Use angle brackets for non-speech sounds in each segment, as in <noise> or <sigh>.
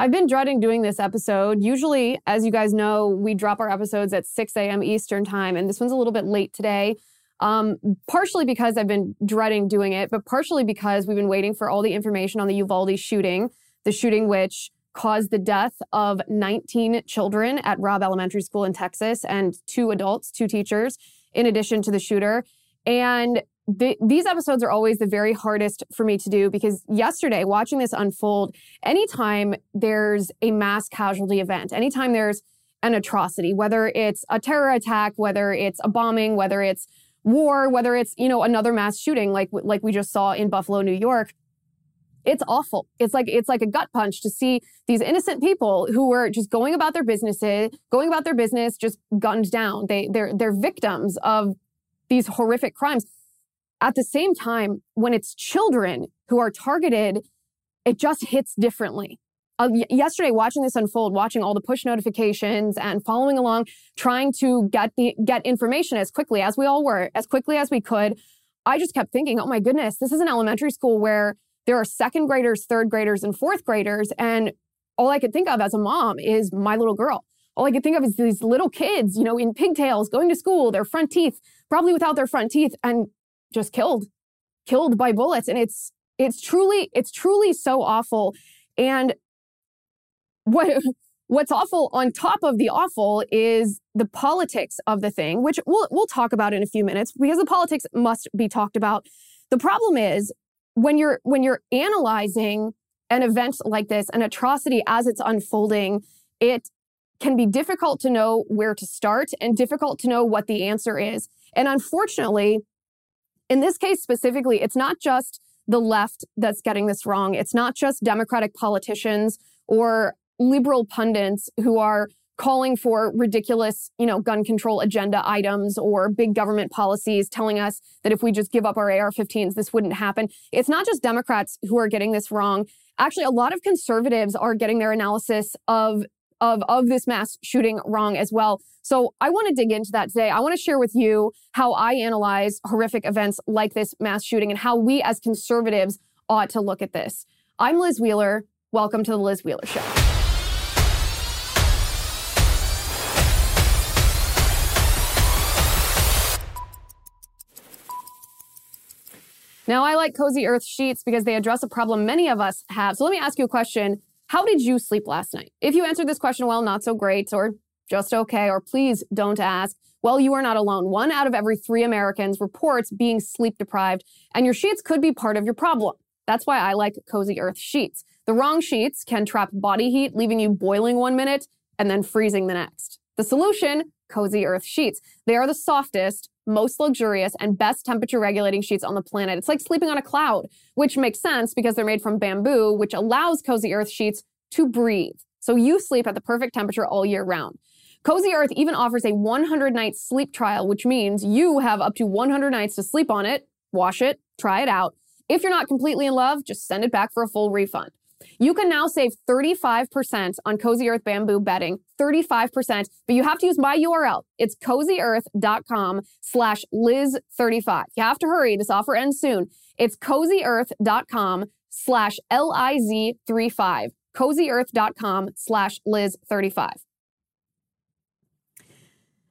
I've been dreading doing this episode. Usually, as you guys know, we drop our episodes at 6 a.m. Eastern time, and this one's a little bit late today. Um, partially because I've been dreading doing it, but partially because we've been waiting for all the information on the Uvalde shooting, the shooting which caused the death of 19 children at Robb Elementary School in Texas and two adults, two teachers, in addition to the shooter. And the, these episodes are always the very hardest for me to do because yesterday, watching this unfold, anytime there's a mass casualty event, anytime there's an atrocity, whether it's a terror attack, whether it's a bombing, whether it's war, whether it's, you know, another mass shooting like like we just saw in Buffalo, New York, it's awful. It's like it's like a gut punch to see these innocent people who were just going about their businesses, going about their business, just gunned down. They they're they're victims of these horrific crimes. At the same time, when it's children who are targeted, it just hits differently. Uh, yesterday, watching this unfold, watching all the push notifications and following along, trying to get the get information as quickly as we all were, as quickly as we could, I just kept thinking, oh my goodness, this is an elementary school where there are second graders, third graders, and fourth graders. And all I could think of as a mom is my little girl. All I could think of is these little kids, you know, in pigtails going to school, their front teeth, probably without their front teeth, and just killed, killed by bullets. And it's, it's truly, it's truly so awful. And what, <laughs> what's awful on top of the awful is the politics of the thing, which we'll, we'll talk about in a few minutes because the politics must be talked about. The problem is when you're when you're analyzing an event like this, an atrocity as it's unfolding, it can be difficult to know where to start and difficult to know what the answer is. And unfortunately, in this case specifically, it's not just the left that's getting this wrong. It's not just Democratic politicians or liberal pundits who are calling for ridiculous, you know, gun control agenda items or big government policies telling us that if we just give up our AR-15s, this wouldn't happen. It's not just Democrats who are getting this wrong. Actually, a lot of conservatives are getting their analysis of of, of this mass shooting wrong as well. So I want to dig into that today. I want to share with you how I analyze horrific events like this mass shooting and how we as conservatives ought to look at this. I'm Liz Wheeler. Welcome to the Liz Wheeler Show. Now, I like Cozy Earth sheets because they address a problem many of us have. So let me ask you a question. How did you sleep last night? If you answered this question, well, not so great, or just okay, or please don't ask, well, you are not alone. One out of every three Americans reports being sleep deprived, and your sheets could be part of your problem. That's why I like Cozy Earth sheets. The wrong sheets can trap body heat, leaving you boiling one minute and then freezing the next. The solution Cozy Earth sheets. They are the softest, most luxurious, and best temperature regulating sheets on the planet. It's like sleeping on a cloud, which makes sense because they're made from bamboo, which allows Cozy Earth sheets to breathe. So you sleep at the perfect temperature all year round. Cozy Earth even offers a 100 night sleep trial, which means you have up to 100 nights to sleep on it, wash it, try it out. If you're not completely in love, just send it back for a full refund. You can now save 35% on Cozy Earth bamboo bedding, 35%, but you have to use my URL. It's cozyearth.com slash Liz35. You have to hurry. This offer ends soon. It's cozyearth.com slash L-I-Z35. cozyearth.com slash Liz35.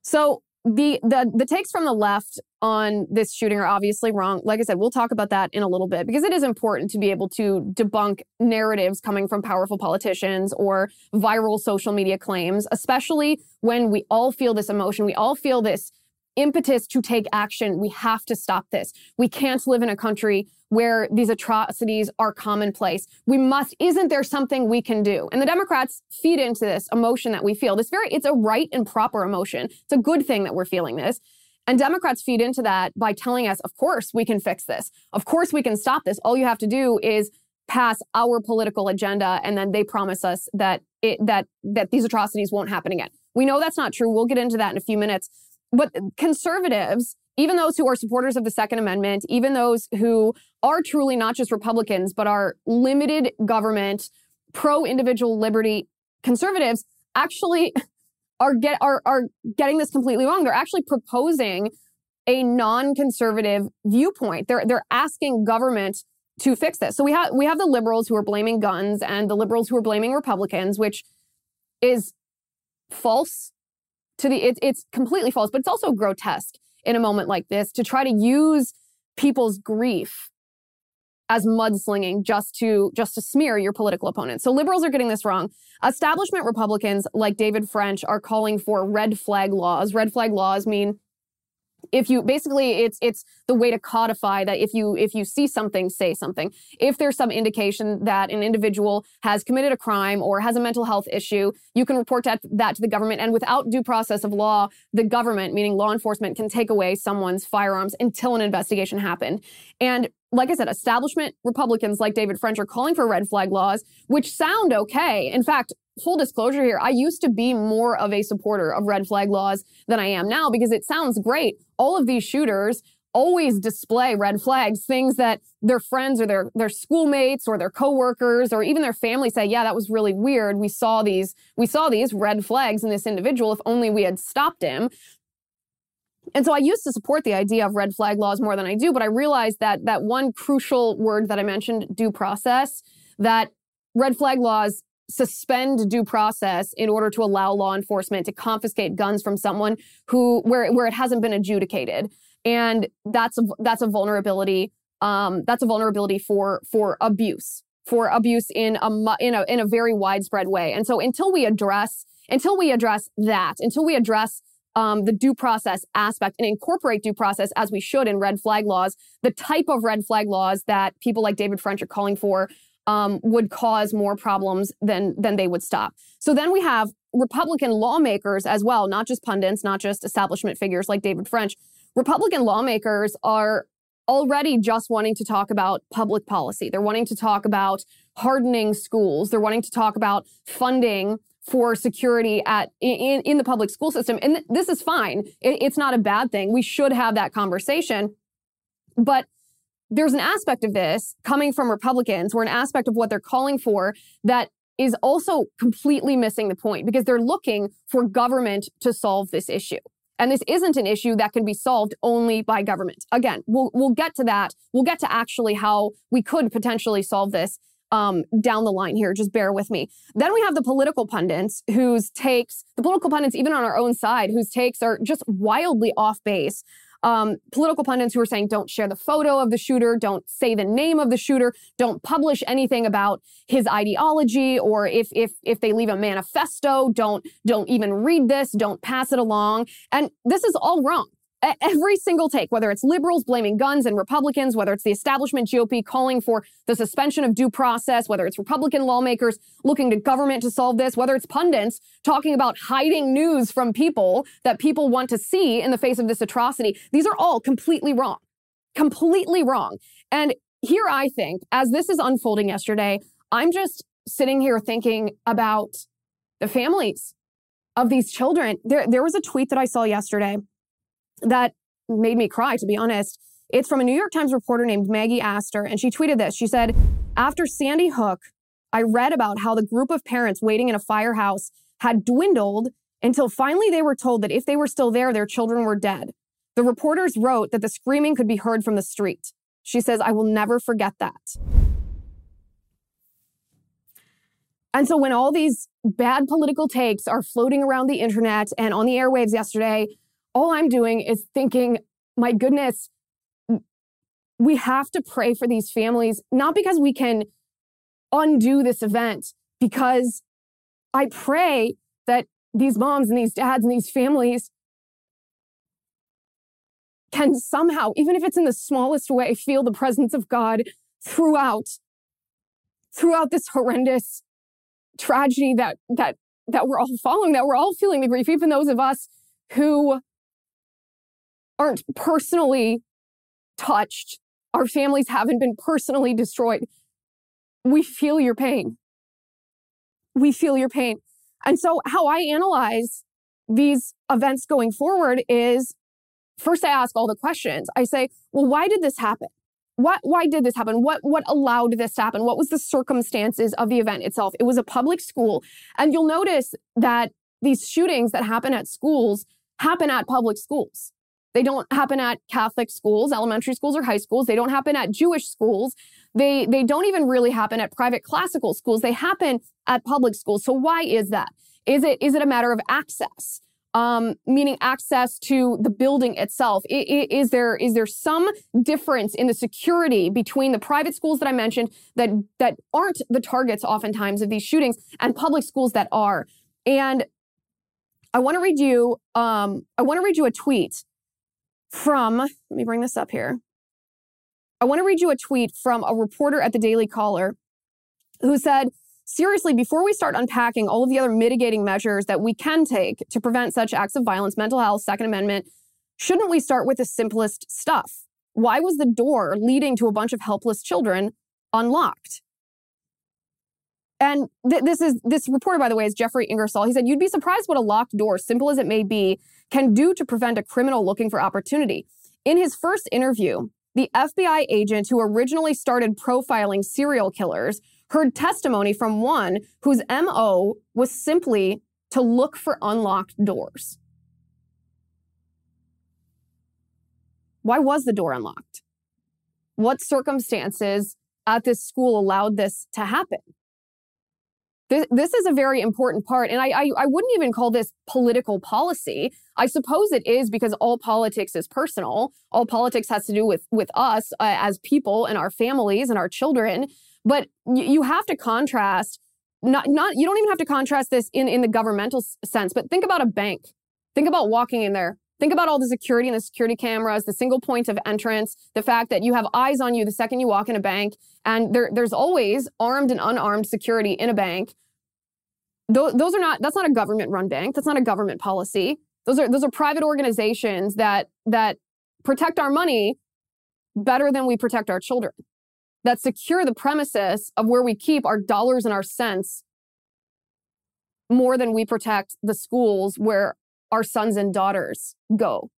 So the the the takes from the left on this shooting are obviously wrong. Like I said, we'll talk about that in a little bit because it is important to be able to debunk narratives coming from powerful politicians or viral social media claims, especially when we all feel this emotion, we all feel this impetus to take action. We have to stop this. We can't live in a country where these atrocities are commonplace. We must, isn't there something we can do? And the Democrats feed into this emotion that we feel. This very, it's a right and proper emotion. It's a good thing that we're feeling this. And Democrats feed into that by telling us, of course, we can fix this. Of course, we can stop this. All you have to do is pass our political agenda. And then they promise us that it, that, that these atrocities won't happen again. We know that's not true. We'll get into that in a few minutes. But conservatives, even those who are supporters of the Second Amendment, even those who are truly not just Republicans, but are limited government, pro individual liberty conservatives actually <laughs> are get are are getting this completely wrong. They're actually proposing a non-conservative viewpoint. They're they're asking government to fix this. So we have we have the liberals who are blaming guns and the liberals who are blaming Republicans, which is false to the it, it's completely false, but it's also grotesque in a moment like this to try to use people's grief as mudslinging just to just to smear your political opponent. So liberals are getting this wrong. Establishment Republicans like David French are calling for red flag laws. Red flag laws mean if you basically it's it's the way to codify that if you if you see something say something. If there's some indication that an individual has committed a crime or has a mental health issue you can report that, that to the government. And without due process of law the government meaning law enforcement can take away someone's firearms until an investigation happened. And like I said, establishment Republicans like David French are calling for red flag laws, which sound okay. In fact, full disclosure here, I used to be more of a supporter of red flag laws than I am now because it sounds great. All of these shooters always display red flags, things that their friends or their, their schoolmates or their coworkers or even their family say, yeah, that was really weird. We saw these, we saw these red flags in this individual. If only we had stopped him. And so I used to support the idea of red flag laws more than I do, but I realized that that one crucial word that I mentioned, due process, that red flag laws suspend due process in order to allow law enforcement to confiscate guns from someone who where where it hasn't been adjudicated. And that's a that's a vulnerability um, that's a vulnerability for for abuse for abuse in a in a in a very widespread way. And so until we address until we address that until we address um, the due process aspect and incorporate due process as we should in red flag laws, the type of red flag laws that people like David French are calling for um, would cause more problems than than they would stop. So then we have Republican lawmakers as well, not just pundits, not just establishment figures like David French. Republican lawmakers are already just wanting to talk about public policy. They're wanting to talk about hardening schools. They're wanting to talk about funding for security at in, in the public school system. And th- this is fine. It, it's not a bad thing. We should have that conversation. But there's an aspect of this coming from Republicans or an aspect of what they're calling for that is also completely missing the point because they're looking for government to solve this issue. And this isn't an issue that can be solved only by government. Again, we'll, we'll get to that. We'll get to actually how we could potentially solve this um, down the line here. Just bear with me. Then we have the political pundits whose takes, the political pundits, even on our own side, whose takes are just wildly off base um, political pundits who are saying don't share the photo of the shooter, don't say the name of the shooter, don't publish anything about his ideology, or if if if they leave a manifesto, don't don't even read this, don't pass it along. And this is all wrong every single take, whether it's liberals blaming guns and Republicans, whether it's the establishment GOP calling for the suspension of due process, whether it's Republican lawmakers looking to government to solve this, whether it's pundits talking about hiding news from people that people want to see in the face of this atrocity, these are all completely wrong. Completely wrong. And here I think, as this is unfolding yesterday, I'm just sitting here thinking about the families of these children. There, there was a tweet that I saw yesterday that made me cry, to be honest. It's from a New York Times reporter named Maggie Astor, and she tweeted this. She said, After Sandy Hook, I read about how the group of parents waiting in a firehouse had dwindled until finally they were told that if they were still there, their children were dead. The reporters wrote that the screaming could be heard from the street. She says, I will never forget that. And so when all these bad political takes are floating around the internet and on the airwaves yesterday, all I'm doing is thinking, my goodness, we have to pray for these families, not because we can undo this event, because I pray that these moms and these dads and these families can somehow, even if it's in the smallest way, feel the presence of God throughout, throughout this horrendous tragedy that, that, that we're all following, that we're all feeling the grief, even those of us who aren't personally touched, our families haven't been personally destroyed, we feel your pain. We feel your pain. And so, how I analyze these events going forward is first, I ask all the questions. I say, well, why did this happen? What, why did this happen? What, what allowed this to happen? What was the circumstances of the event itself? It was a public school. And you'll notice that these shootings that happen at schools happen at public schools. They don't happen at Catholic schools, elementary schools or high schools. They don't happen at Jewish schools. They, they don't even really happen at private classical schools. They happen at public schools. So why is that? Is it, is it a matter of access? Um, meaning access to the building itself. Is there is there some difference in the security between the private schools that I mentioned that that aren't the targets oftentimes of these shootings and public schools that are? And I want to read you. Um, I want to read you a tweet from. Let me bring this up here. I want to read you a tweet from a reporter at the Daily Caller who said, seriously, before we start unpacking all of the other mitigating measures that we can take to prevent such acts of violence, mental health, Second Amendment, shouldn't we start with the simplest stuff? Why was the door leading to a bunch of helpless children unlocked? And th- this is this reporter, by the way, is Geoffrey Ingersoll. He said, "You'd be surprised what a locked door, simple as it may be, can do to prevent a criminal looking for opportunity." In his first interview, the FBI agent who originally started profiling serial killers heard testimony from one whose MO was simply to look for unlocked doors. Why was the door unlocked? What circumstances at this school allowed this to happen? This, this is a very important part. And I, I, I wouldn't even call this political policy. I suppose it is because all politics is personal. All politics has to do with, with us uh, as people and our families and our children. But y- you have to contrast, not, not, you don't even have to contrast this in, in the governmental sense, but think about a bank. Think about walking in there. Think about all the security and the security cameras, the single point of entrance, the fact that you have eyes on you the second you walk in a bank, and there, there's always armed and unarmed security in a bank. Those, those are not, that's not a government run bank. That's not a government policy. Those are, those are private organizations that, that protect our money better than we protect our children, that secure the premises of where we keep our dollars and our cents more than we protect the schools where our sons and daughters go.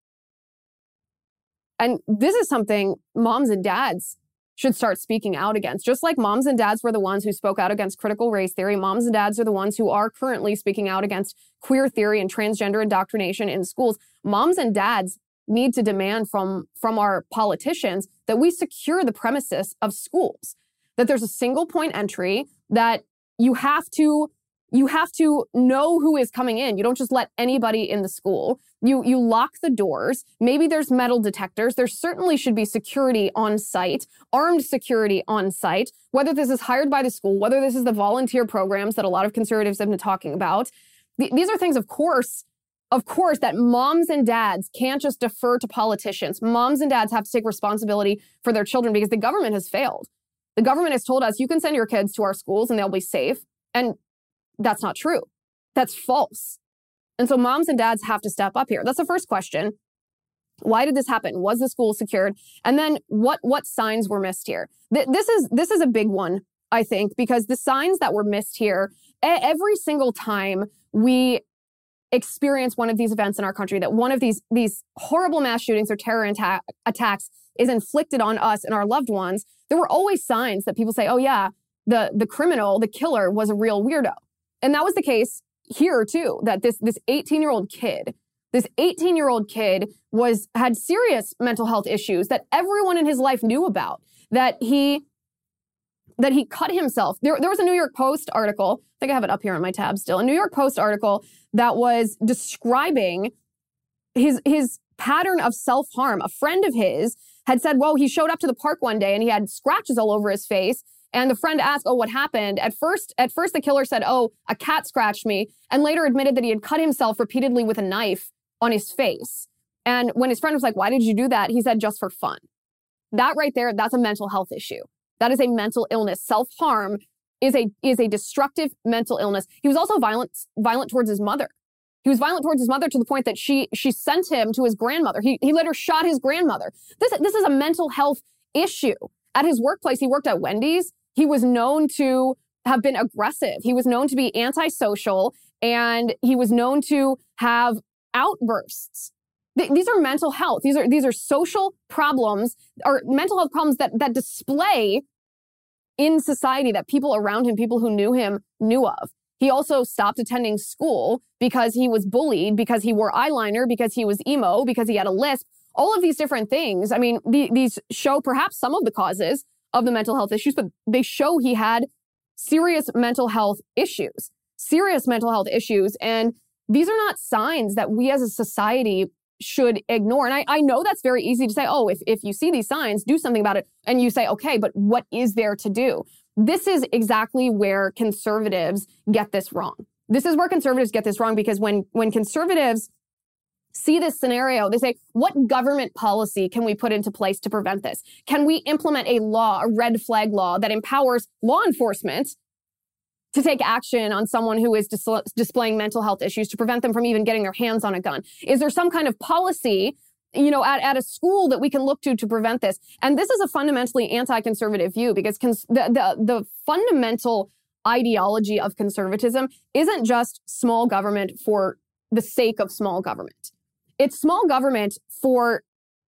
And this is something moms and dads should start speaking out against. Just like moms and dads were the ones who spoke out against critical race theory, moms and dads are the ones who are currently speaking out against queer theory and transgender indoctrination in schools. Moms and dads need to demand from, from our politicians that we secure the premises of schools, that there's a single point entry, that you have to you have to know who is coming in. You don't just let anybody in the school. You, you lock the doors. Maybe there's metal detectors. There certainly should be security on site, armed security on site, whether this is hired by the school, whether this is the volunteer programs that a lot of conservatives have been talking about. Th- these are things, of course, of course, that moms and dads can't just defer to politicians. Moms and dads have to take responsibility for their children because the government has failed. The government has told us you can send your kids to our schools and they'll be safe. And that's not true. That's false. And so moms and dads have to step up here. That's the first question. Why did this happen? Was the school secured? And then what what signs were missed here? Th- this is this is a big one, I think, because the signs that were missed here every single time we experience one of these events in our country that one of these these horrible mass shootings or terror atta- attacks is inflicted on us and our loved ones, there were always signs that people say, "Oh yeah, the the criminal, the killer was a real weirdo." And that was the case here too, that this, this 18 year old kid, this 18 year old kid was, had serious mental health issues that everyone in his life knew about, that he, that he cut himself. There, there was a New York Post article. I think I have it up here on my tab still. A New York Post article that was describing his, his pattern of self harm. A friend of his had said, well, he showed up to the park one day and he had scratches all over his face and the friend asked, "Oh, what happened?" At first, at first the killer said, "Oh, a cat scratched me," and later admitted that he had cut himself repeatedly with a knife on his face. And when his friend was like, "Why did you do that?" he said, "Just for fun." That right there, that's a mental health issue. That is a mental illness. Self-harm is a is a destructive mental illness. He was also violent violent towards his mother. He was violent towards his mother to the point that she she sent him to his grandmother. He he later shot his grandmother. This this is a mental health issue. At his workplace, he worked at Wendy's. He was known to have been aggressive. He was known to be antisocial and he was known to have outbursts. Th- these are mental health. These are these are social problems or mental health problems that that display in society that people around him, people who knew him, knew of. He also stopped attending school because he was bullied, because he wore eyeliner, because he was emo, because he had a lisp. all of these different things. I mean, the, these show perhaps some of the causes of the mental health issues, but they show he had serious mental health issues, serious mental health issues. And these are not signs that we as a society should ignore. And I, I know that's very easy to say, oh, if, if you see these signs, do something about it. And you say, okay, but what is there to do? This is exactly where conservatives get this wrong. This is where conservatives get this wrong because when, when conservatives see this scenario, they say, what government policy can we put into place to prevent this? Can we implement a law, a red flag law that empowers law enforcement to take action on someone who is dis- displaying mental health issues to prevent them from even getting their hands on a gun? Is there some kind of policy, you know, at, at a school that we can look to to prevent this? And this is a fundamentally anti-conservative view because cons- the, the, the fundamental ideology of conservatism isn't just small government for the sake of small government. It's small government for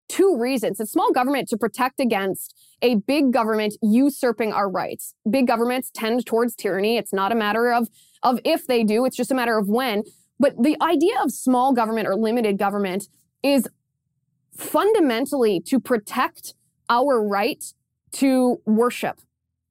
two reasons. It's small government to protect against a big government usurping our rights. Big governments tend towards tyranny. It's not a matter of, of if they do, it's just a matter of when. But the idea of small government or limited government is fundamentally to protect our right to worship,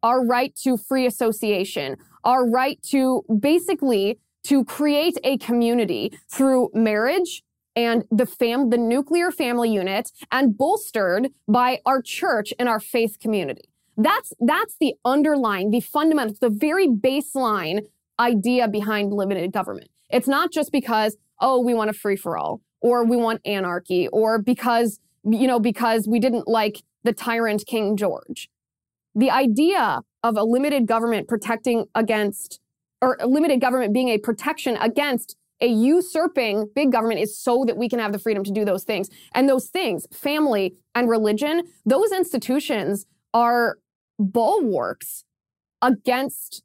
our right to free association, our right to basically to create a community through marriage, and the fam, the nuclear family unit and bolstered by our church and our faith community. That's, that's the underlying, the fundamental, the very baseline idea behind limited government. It's not just because, oh, we want a free for all or we want anarchy or because, you know, because we didn't like the tyrant King George. The idea of a limited government protecting against or limited government being a protection against a usurping big government is so that we can have the freedom to do those things. And those things, family and religion, those institutions are bulwarks against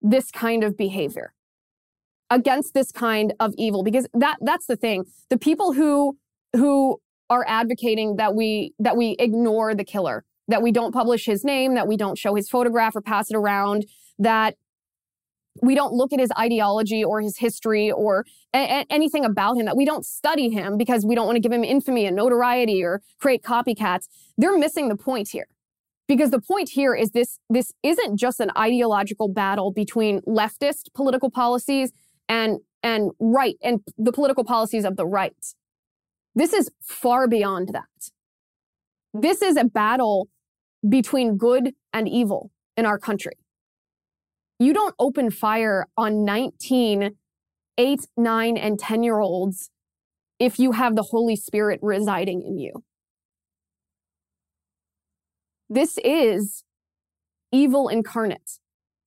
this kind of behavior against this kind of evil because that that's the thing the people who who are advocating that we that we ignore the killer that we don't publish his name that we don't show his photograph or pass it around that we don't look at his ideology or his history or a- anything about him that we don't study him because we don't want to give him infamy and notoriety or create copycats. They're missing the point here because the point here is this this isn't just an ideological battle between leftist political policies and and right and the political policies of the right. This is far beyond that. This is a battle between good and evil in our country you don't open fire on 19, 8, 9, and 10 year olds if you have the Holy Spirit residing in you. This is evil incarnate.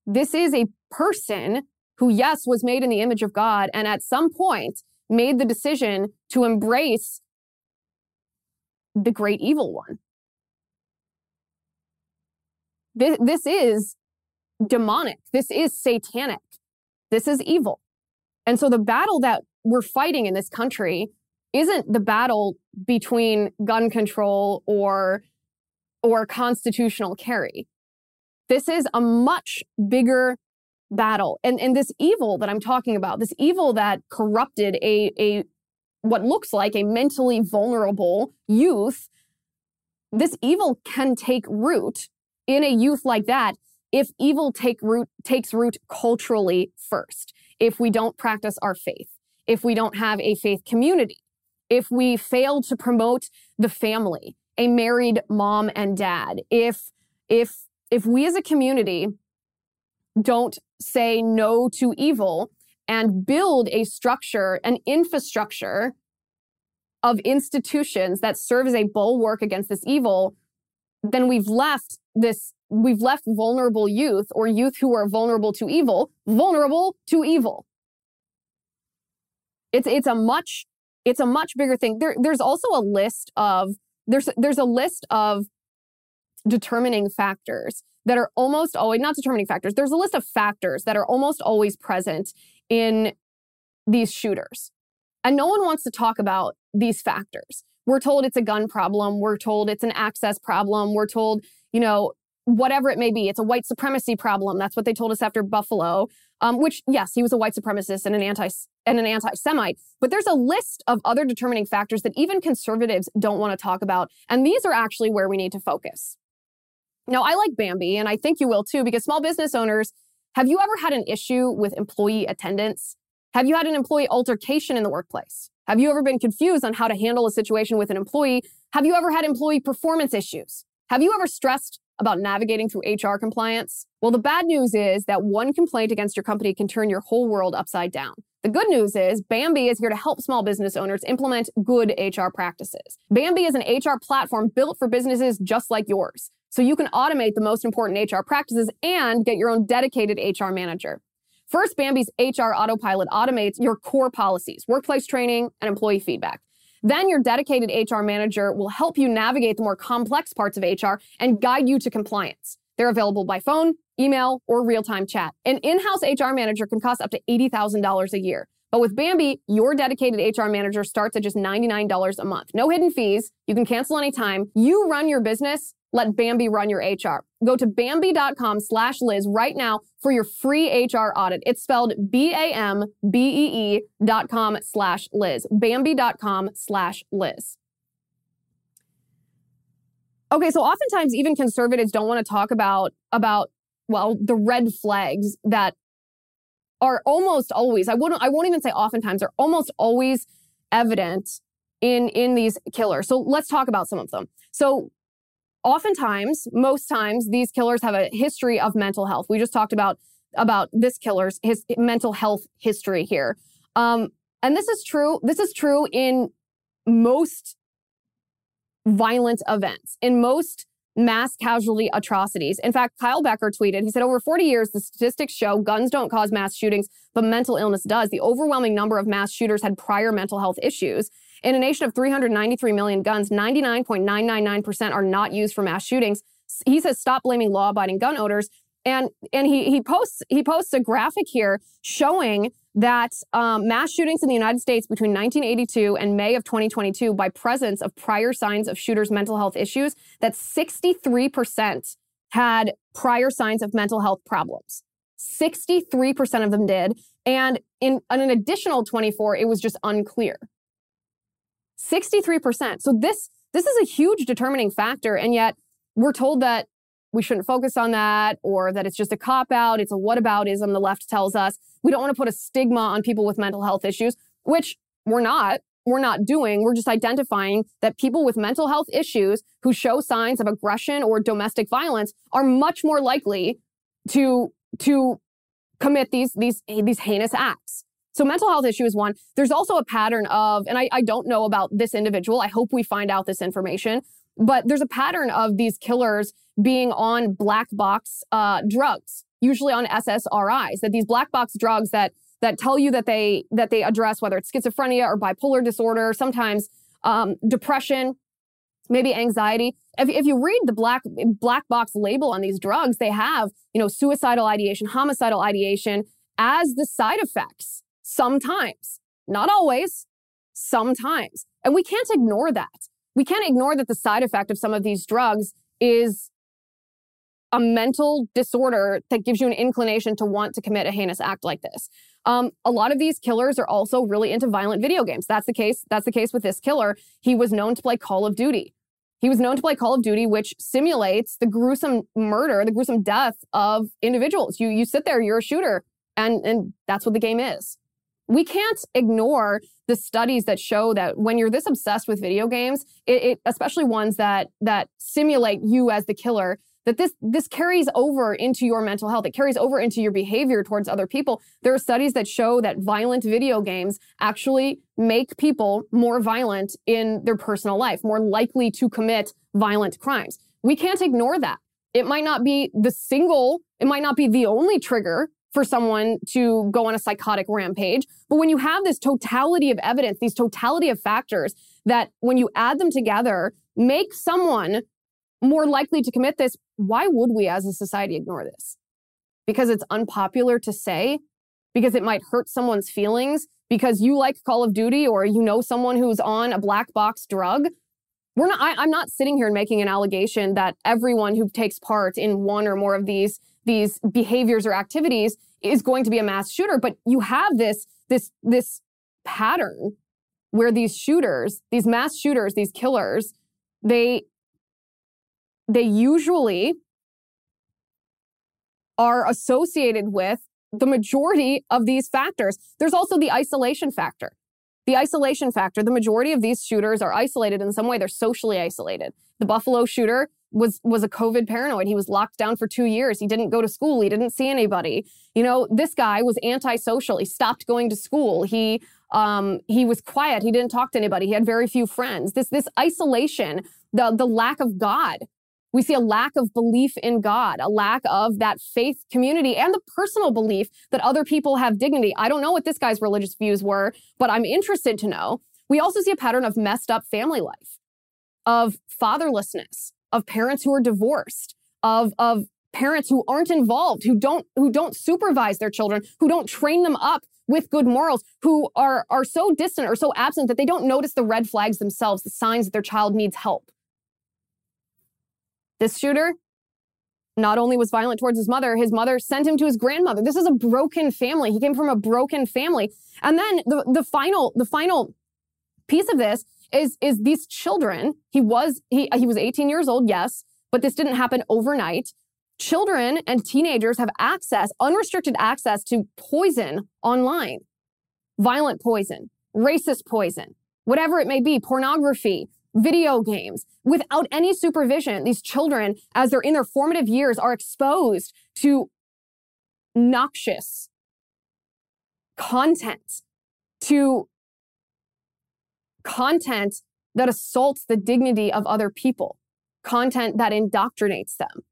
This is a person who, yes, was made in the image of God and at some point made the decision to embrace the great evil one. This, this is demonic. This is satanic. This is evil. And so the battle that we're fighting in this country isn't the battle between gun control or or constitutional carry. This is a much bigger battle. And and this evil that I'm talking about, this evil that corrupted a a what looks like a mentally vulnerable youth, this evil can take root in a youth like that if evil take root, takes root culturally first, if we don't practice our faith, if we don't have a faith community, if we fail to promote the family, a married mom and dad, if, if, if we as a community don't say no to evil and build a structure, an infrastructure of institutions that serve as a bulwark against this evil, then we've left this we've left vulnerable youth or youth who are vulnerable to evil, vulnerable to evil. It's it's a much it's a much bigger thing. There, there's also a list of there's there's a list of determining factors that are almost always not determining factors. There's a list of factors that are almost always present in these shooters. And no one wants to talk about these factors. We're told it's a gun problem. We're told it's an access problem. We're told, you know, whatever it may be. It's a white supremacy problem. That's what they told us after Buffalo. Um, which yes, he was a white supremacist and an anti and an anti-Semite. But there's a list of other determining factors that even conservatives don't want to talk about, and these are actually where we need to focus. Now, I like Bambee, and I think you will too, because small business owners, have you ever had an issue with employee attendance? Have you had an employee altercation in the workplace? Have you ever been confused on how to handle a situation with an employee? Have you ever had employee performance issues? Have you ever stressed about navigating through HR compliance? Well, the bad news is that one complaint against your company can turn your whole world upside down. The good news is Bambee is here to help small business owners implement good HR practices. Bambee is an HR platform built for businesses just like yours. So you can automate the most important HR practices and get your own dedicated HR manager. First, Bambee's HR Autopilot automates your core policies, workplace training, and employee feedback. Then your dedicated HR manager will help you navigate the more complex parts of HR and guide you to compliance. They're available by phone, email, or real-time chat. An in-house HR manager can cost up to $80,000 a year. But with Bambee, your dedicated HR manager starts at just $99 a month. No hidden fees. You can cancel anytime. You run your business let Bambee run your HR. Go to Bambee.com slash Liz right now for your free HR audit. It's spelled B-A-M-B-E-E dot com slash Liz. Bambee.com slash Liz. Okay, so oftentimes even conservatives don't want to talk about, about, well, the red flags that are almost always, I wouldn't, I won't even say oftentimes, are almost always evident in, in these killers. So let's talk about some of them. So oftentimes, most times, these killers have a history of mental health. We just talked about about this killer's his mental health history here. Um, and this is true. This is true in most violent events, in most mass casualty atrocities. In fact, Kyle Becker tweeted, he said, over 40 years, the statistics show guns don't cause mass shootings, but mental illness does. The overwhelming number of mass shooters had prior mental health issues. In a nation of 393 million guns, 99.999% are not used for mass shootings. He says stop blaming law-abiding gun owners. And and he he posts he posts a graphic here showing that um, mass shootings in the United States between 1982 and May of 2022 by presence of prior signs of shooters' mental health issues, that 63% had prior signs of mental health problems. 63% of them did. And in, in an additional 24, it was just unclear. 63%. So this, this is a huge determining factor. And yet we're told that we shouldn't focus on that or that it's just a cop out. It's a whataboutism, the left tells us. We don't want to put a stigma on people with mental health issues, which we're not. We're not doing. We're just identifying that people with mental health issues who show signs of aggression or domestic violence are much more likely to, to commit these, these, these heinous acts. So mental health issue is one. There's also a pattern of, and I, I don't know about this individual. I hope we find out this information, but there's a pattern of these killers being on black box uh, drugs, usually on SSRIs. That these black box drugs that that tell you that they that they address whether it's schizophrenia or bipolar disorder, sometimes um, depression, maybe anxiety. If, if you read the black black box label on these drugs, they have you know suicidal ideation, homicidal ideation as the side effects. Sometimes, not always, sometimes. And we can't ignore that. We can't ignore that the side effect of some of these drugs is a mental disorder that gives you an inclination to want to commit a heinous act like this. Um, a lot of these killers are also really into violent video games. That's the case. That's the case with this killer. He was known to play Call of Duty. He was known to play Call of Duty, which simulates the gruesome murder, the gruesome death of individuals. You you sit there, you're a shooter, and and that's what the game is we can't ignore the studies that show that when you're this obsessed with video games, it, it, especially ones that that simulate you as the killer, that this this carries over into your mental health. It carries over into your behavior towards other people. There are studies that show that violent video games actually make people more violent in their personal life, more likely to commit violent crimes. We can't ignore that. It might not be the single, it might not be the only trigger for someone to go on a psychotic rampage. But when you have this totality of evidence, these totality of factors that when you add them together, make someone more likely to commit this, why would we as a society ignore this? Because it's unpopular to say, because it might hurt someone's feelings, because you like Call of Duty or you know someone who's on a black box drug. we're not, I, am not sitting here and making an allegation that everyone who takes part in one or more of these, these behaviors or activities is going to be a mass shooter. But you have this, this, this pattern where these shooters, these mass shooters, these killers, they, they usually are associated with the majority of these factors. There's also the isolation factor. The isolation factor, the majority of these shooters are isolated in some way. They're socially isolated. The Buffalo shooter was was a COVID paranoid. He was locked down for two years. He didn't go to school. He didn't see anybody. You know, this guy was antisocial. He stopped going to school. He um, he was quiet. He didn't talk to anybody. He had very few friends. This this isolation, the the lack of God we see a lack of belief in God, a lack of that faith community and the personal belief that other people have dignity. I don't know what this guy's religious views were, but I'm interested to know. We also see a pattern of messed up family life, of fatherlessness, of parents who are divorced, of, of parents who aren't involved, who don't, who don't supervise their children, who don't train them up with good morals, who are, are so distant or so absent that they don't notice the red flags themselves, the signs that their child needs help. This shooter not only was violent towards his mother, his mother sent him to his grandmother. This is a broken family. He came from a broken family. And then the, the final, the final piece of this is, is these children. He was, he, he was 18 years old. Yes. But this didn't happen overnight. Children and teenagers have access, unrestricted access to poison online, violent poison, racist poison, whatever it may be, pornography, video games without any supervision. These children, as they're in their formative years, are exposed to noxious content, to content that assaults the dignity of other people, content that indoctrinates them.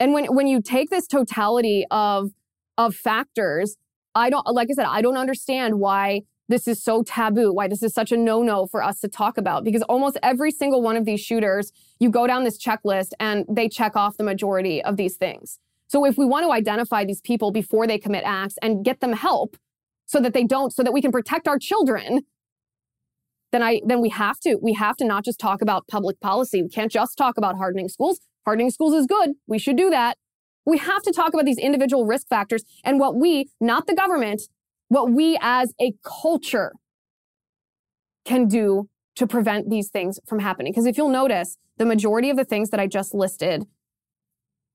And when, when you take this totality of, of factors, I don't, like I said, I don't understand why this is so taboo, why this is such a no no for us to talk about. Because almost every single one of these shooters, you go down this checklist and they check off the majority of these things. So if we want to identify these people before they commit acts and get them help so that they don't, so that we can protect our children, then I then we have to we have to not just talk about public policy. We can't just talk about hardening schools. Hardening schools is good. We should do that. We have to talk about these individual risk factors and what we, not the government, what we as a culture can do to prevent these things from happening. Because if you'll notice, the majority of the things that I just listed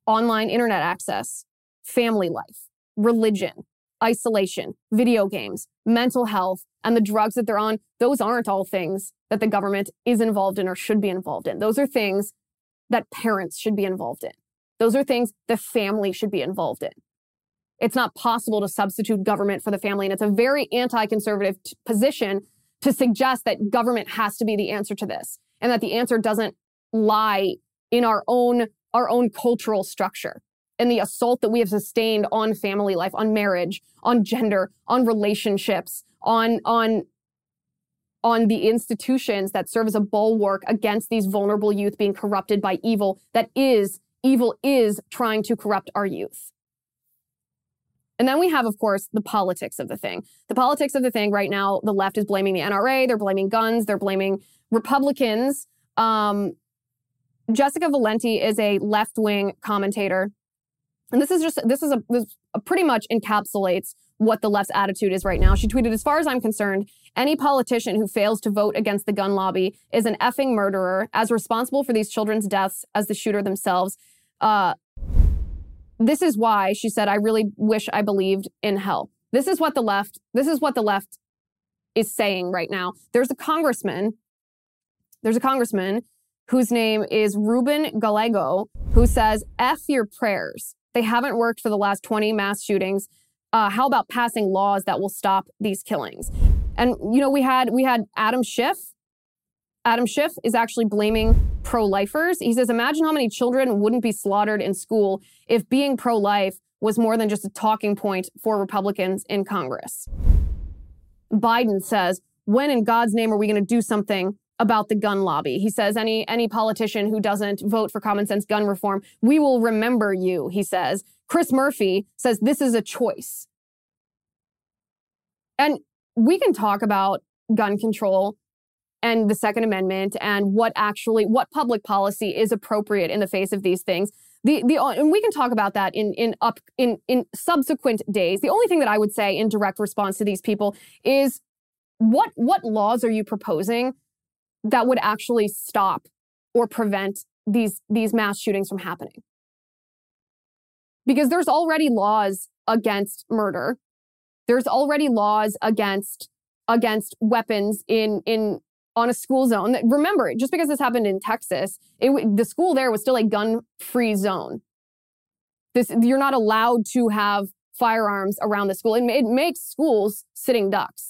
online internet access, family life, religion, isolation, video games, mental health, and the drugs that they're on, those aren't all things that the government is involved in or should be involved in. Those are things that parents should be involved in. Those are things the family should be involved in. It's not possible to substitute government for the family. And it's a very anti conservative t- position to suggest that government has to be the answer to this and that the answer doesn't lie in our own, our own cultural structure and the assault that we have sustained on family life, on marriage, on gender, on relationships, on, on, on the institutions that serve as a bulwark against these vulnerable youth being corrupted by evil that is, evil is trying to corrupt our youth. And then we have, of course, the politics of the thing. The politics of the thing right now, the left is blaming the NRA, they're blaming guns, they're blaming Republicans. Um, Jessica Valenti is a left wing commentator. And this is just, this is a, this pretty much encapsulates what the left's attitude is right now. She tweeted, as far as I'm concerned, any politician who fails to vote against the gun lobby is an effing murderer, as responsible for these children's deaths as the shooter themselves. Uh, this is why she said, I really wish I believed in hell. This is what the left, this is what the left is saying right now. There's a congressman, there's a congressman whose name is Ruben Gallego, who says, F your prayers. They haven't worked for the last 20 mass shootings. Uh, how about passing laws that will stop these killings? And you know, we had we had Adam Schiff. Adam Schiff is actually blaming pro-lifers. He says, imagine how many children wouldn't be slaughtered in school if being pro-life was more than just a talking point for Republicans in Congress. Biden says, when in God's name are we going to do something about the gun lobby? He says any any politician who doesn't vote for common sense gun reform, we will remember you, he says. Chris Murphy says this is a choice. And we can talk about gun control and the Second Amendment and what actually what public policy is appropriate in the face of these things. The the and we can talk about that in in up in in subsequent days. The only thing that I would say in direct response to these people is what what laws are you proposing that would actually stop or prevent these these mass shootings from happening? Because there's already laws against murder. There's already laws against against weapons in in on a school zone. Remember, just because this happened in Texas, it, the school there was still a gun-free zone. This you're not allowed to have firearms around the school. It, it makes schools sitting ducks.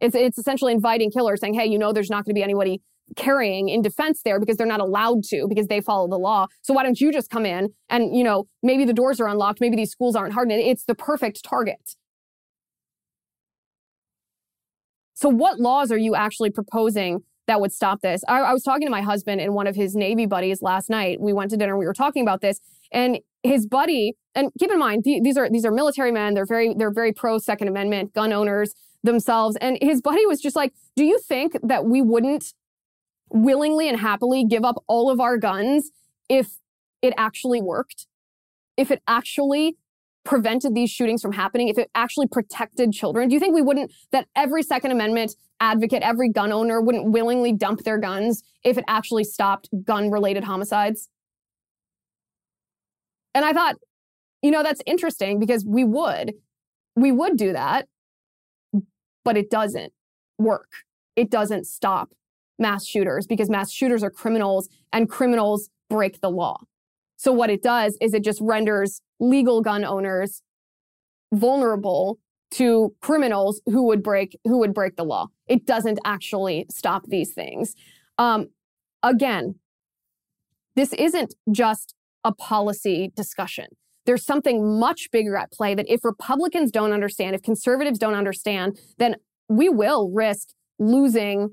It's it's essentially inviting killers, saying, "Hey, you know, there's not going to be anybody carrying in defense there because they're not allowed to because they follow the law. So why don't you just come in and you know maybe the doors are unlocked, maybe these schools aren't hardened. It's the perfect target. So, what laws are you actually proposing that would stop this? I, I, was talking to my husband and one of his Navy buddies last night. We went to dinner. We were talking about this, and his buddy. And keep in mind, th- these are these are military men. They're very they're very pro Second Amendment, gun owners themselves. And his buddy was just like, "Do you think that we wouldn't willingly and happily give up all of our guns if it actually worked? If it actually prevented these shootings from happening, if it actually protected children, do you think we wouldn't, that every Second Amendment advocate, every gun owner wouldn't willingly dump their guns if it actually stopped gun related homicides? And I thought, you know, that's interesting because we would, we would do that, but it doesn't work. It doesn't stop mass shooters because mass shooters are criminals and criminals break the law. So what it does is it just renders legal gun owners vulnerable to criminals who would break who would break the law. It doesn't actually stop these things. Um, again, this isn't just a policy discussion. There's something much bigger at play that if Republicans don't understand, if conservatives don't understand, then we will risk losing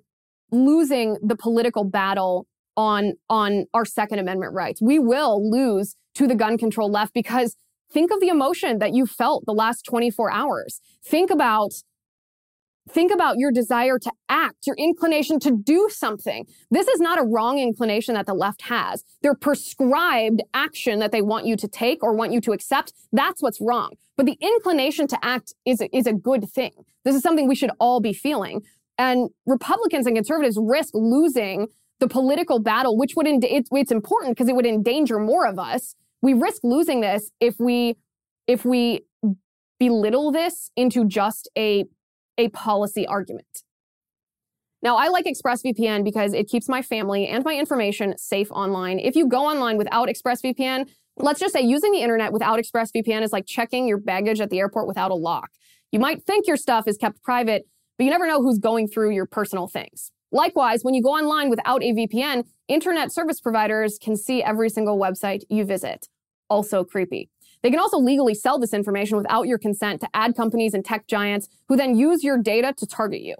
losing the political battle on on our second amendment rights. We will lose to the gun control left because think of the emotion that you felt the last 24 hours. Think about think about your desire to act, your inclination to do something. This is not a wrong inclination that the left has. Their prescribed action that they want you to take or want you to accept, that's what's wrong. But the inclination to act is, is a good thing. This is something we should all be feeling. And Republicans and conservatives risk losing the political battle, which would, end- it's, it's important because it would endanger more of us. We risk losing this if we, if we belittle this into just a, a policy argument. Now, I like ExpressVPN because it keeps my family and my information safe online. If you go online without ExpressVPN, let's just say using the internet without ExpressVPN is like checking your baggage at the airport without a lock. You might think your stuff is kept private, but you never know who's going through your personal things. Likewise, when you go online without a VPN, internet service providers can see every single website you visit. Also creepy. They can also legally sell this information without your consent to ad companies and tech giants who then use your data to target you.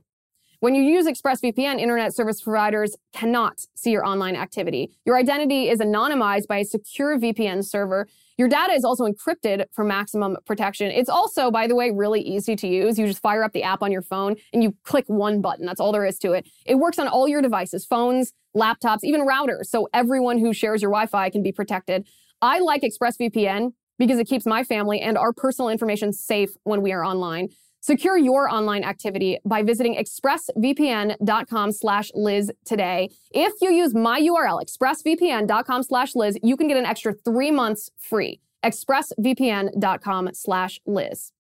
When you use ExpressVPN, internet service providers cannot see your online activity. Your identity is anonymized by a secure VPN server. Your data is also encrypted for maximum protection. It's also, by the way, really easy to use. You just fire up the app on your phone and you click one button. That's all there is to it. It works on all your devices, phones, laptops, even routers. So everyone who shares your Wi-Fi can be protected. I like ExpressVPN because it keeps my family and our personal information safe when we are online. Secure your online activity by visiting expressvpn.com slash Liz today. If you use my URL, expressvpn.com slash Liz, you can get an extra three months free. expressvpn.com slash Liz.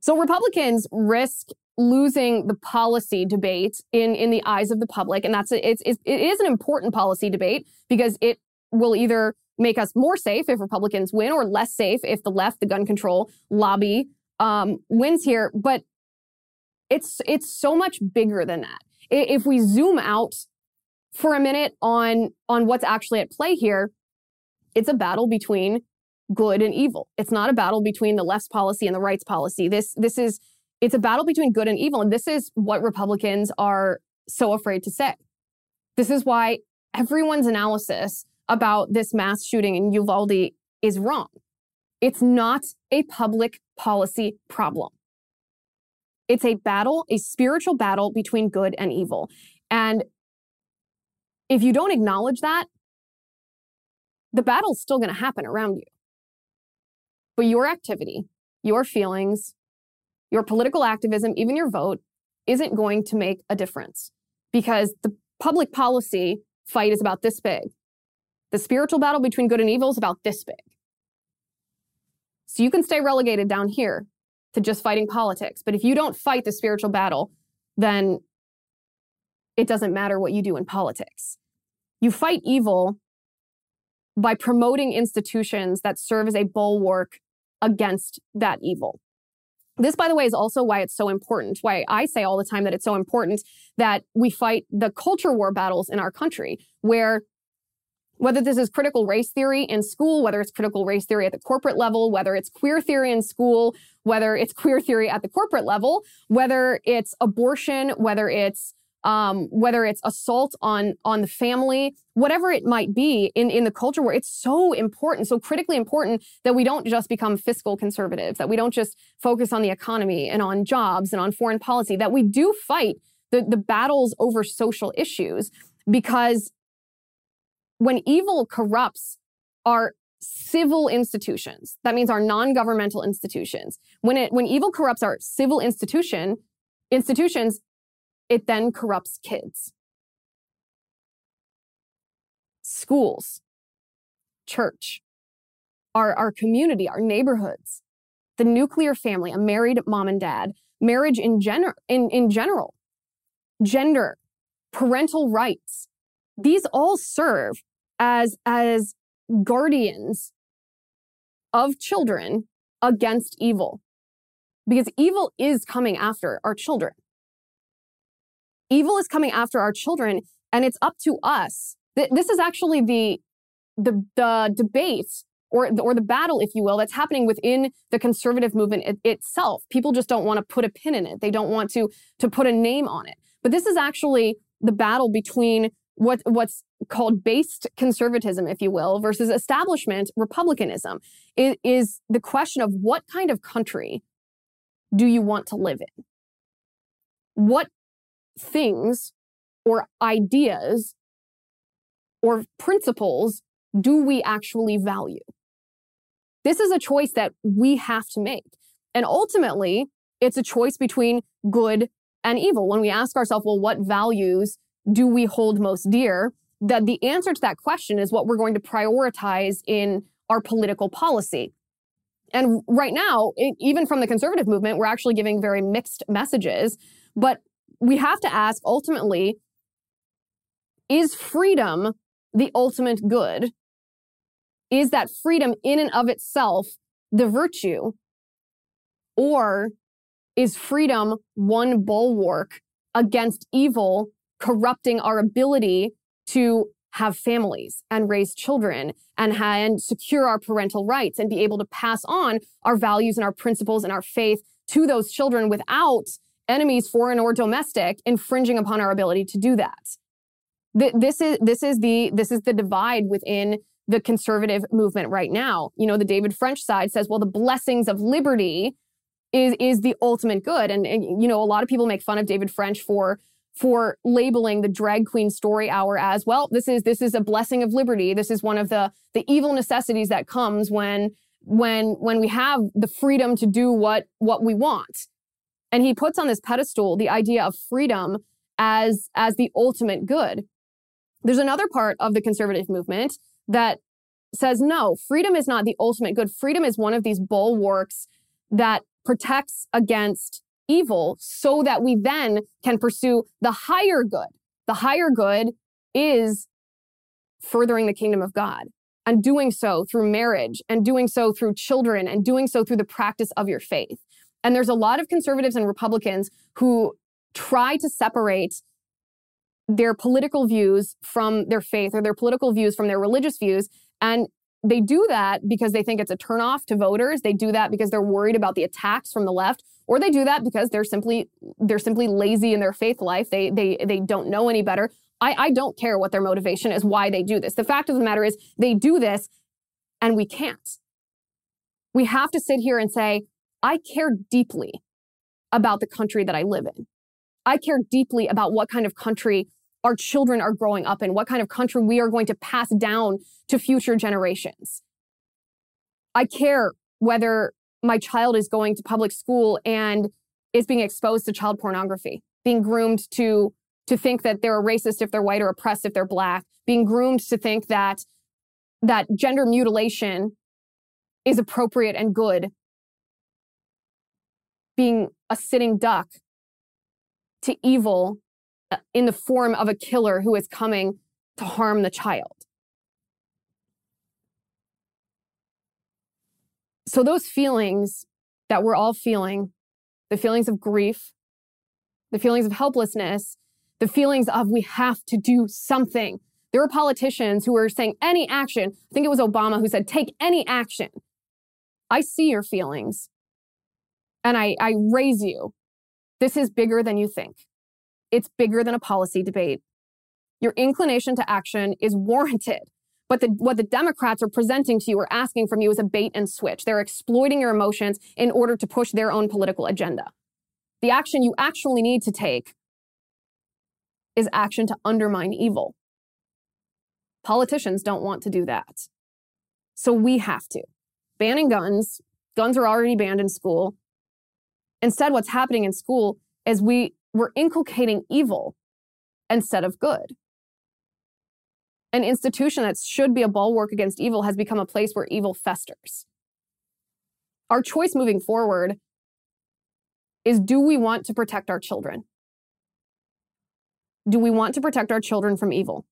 So Republicans risk losing the policy debate in, in the eyes of the public. And that's, a, it's, it's, it is an important policy debate because it will either make us more safe if Republicans win or less safe if the left, the gun control lobby, um, wins here, but it's it's so much bigger than that. If we zoom out for a minute on on what's actually at play here, it's a battle between good and evil. It's not a battle between the left's policy and the right's policy. This this is it's a battle between good and evil, and this is what Republicans are so afraid to say. This is why everyone's analysis about this mass shooting in Uvalde is wrong. It's not a public policy problem. It's a battle, a spiritual battle between good and evil. And if you don't acknowledge that, the battle's still going to happen around you. But your activity, your feelings, your political activism, even your vote, isn't going to make a difference because the public policy fight is about this big. The spiritual battle between good and evil is about this big. So you can stay relegated down here to just fighting politics. But if you don't fight the spiritual battle, then it doesn't matter what you do in politics. You fight evil by promoting institutions that serve as a bulwark against that evil. This, by the way, is also why it's so important, why I say all the time that it's so important that we fight the culture war battles in our country, where whether this is critical race theory in school, whether it's critical race theory at the corporate level, whether it's queer theory in school, whether it's queer theory at the corporate level, whether it's abortion, whether it's um, whether it's assault on on the family, whatever it might be in in the culture where it's so important, so critically important that we don't just become fiscal conservatives, that we don't just focus on the economy and on jobs and on foreign policy, that we do fight the the battles over social issues because when evil corrupts our civil institutions, that means our non-governmental institutions. When it when evil corrupts our civil institution institutions, it then corrupts kids. Schools, church, our, our community, our neighborhoods, the nuclear family, a married mom and dad, marriage in, gener- in, in general, gender, parental rights. These all serve as, as guardians of children against evil because evil is coming after our children. Evil is coming after our children, and it's up to us. This is actually the the, the debate or the, or the battle, if you will, that's happening within the conservative movement it, itself. People just don't want to put a pin in it. They don't want to to put a name on it. But this is actually the battle between what what's called based conservatism, if you will, versus establishment republicanism. It is the question of what kind of country do you want to live in? What things or ideas or principles do we actually value? This is a choice that we have to make. And ultimately, it's a choice between good and evil. When we ask ourselves, well, what values do we hold most dear? That the answer to that question is what we're going to prioritize in our political policy. And right now, it, even from the conservative movement, we're actually giving very mixed messages. But we have to ask ultimately is freedom the ultimate good? Is that freedom in and of itself the virtue? Or is freedom one bulwark against evil corrupting our ability to have families and raise children and, and secure our parental rights and be able to pass on our values and our principles and our faith to those children without enemies, foreign or domestic, infringing upon our ability to do that. This is this is the this is the divide within the conservative movement right now. You know, the David French side says, well, the blessings of liberty is is the ultimate good, and, and you know, a lot of people make fun of David French for for labeling the drag queen story hour as well. This is this is a blessing of liberty. This is one of the the evil necessities that comes when when when we have the freedom to do what what we want and he puts on this pedestal the idea of freedom as as the ultimate good there's another part of the conservative movement that says no freedom is not the ultimate good freedom is one of these bulwarks that protects against evil so that we then can pursue the higher good the higher good is furthering the kingdom of god and doing so through marriage and doing so through children and doing so through the practice of your faith and there's a lot of conservatives and Republicans who try to separate their political views from their faith or their political views from their religious views. And they do that because they think it's a turnoff to voters. They do that because they're worried about the attacks from the left, or they do that because they're simply they're simply lazy in their faith life. They they they don't know any better. I, I don't care what their motivation is, why they do this. The fact of the matter is they do this and we can't. We have to sit here and say, I care deeply about the country that I live in. I care deeply about what kind of country our children are growing up in, what kind of country we are going to pass down to future generations. I care whether my child is going to public school and is being exposed to child pornography, being groomed to to think that they're a racist if they're white or oppressed if they're black, being groomed to think that that gender mutilation is appropriate and good, being a sitting duck to evil uh, in the form of a killer who is coming to harm the child. So, those feelings that we're all feeling, the feelings of grief, the feelings of helplessness, the feelings of we have to do something. There were politicians who were saying any action. I think it was Obama who said, take any action. I see your feelings and I, I raise you. This is bigger than you think. It's bigger than a policy debate. Your inclination to action is warranted. But the, what the Democrats are presenting to you or asking from you is a bait and switch. They're exploiting your emotions in order to push their own political agenda. The action you actually need to take is action to undermine evil. Politicians don't want to do that. So we have to. Banning guns, guns are already banned in school. Instead, what's happening in school is we, we're inculcating evil instead of good an institution that should be a bulwark against evil has become a place where evil festers. Our choice moving forward is do we want to protect our children? Do we want to protect our children from evil?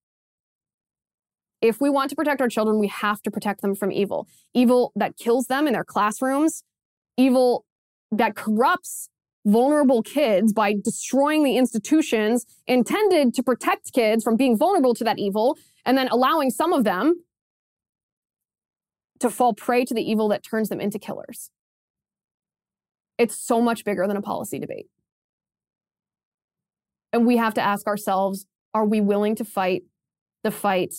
If we want to protect our children, we have to protect them from evil. Evil that kills them in their classrooms, evil that corrupts vulnerable kids by destroying the institutions intended to protect kids from being vulnerable to that evil and then allowing some of them to fall prey to the evil that turns them into killers. It's so much bigger than a policy debate. And we have to ask ourselves are we willing to fight the fight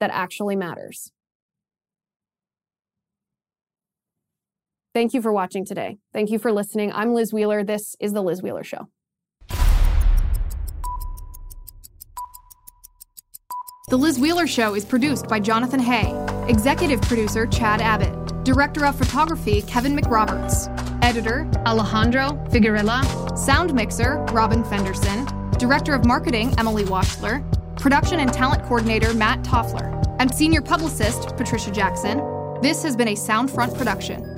that actually matters? Thank you for watching today. Thank you for listening. I'm Liz Wheeler. This is The Liz Wheeler Show. The Liz Wheeler Show is produced by Jonathan Hay, executive producer Chad Abbott, director of photography Kevin McRoberts, editor Alejandro Figuerella, sound mixer Robin Fenderson, director of marketing Emily Washler, production and talent coordinator Matt Toffler, and senior publicist Patricia Jackson. This has been a Soundfront production.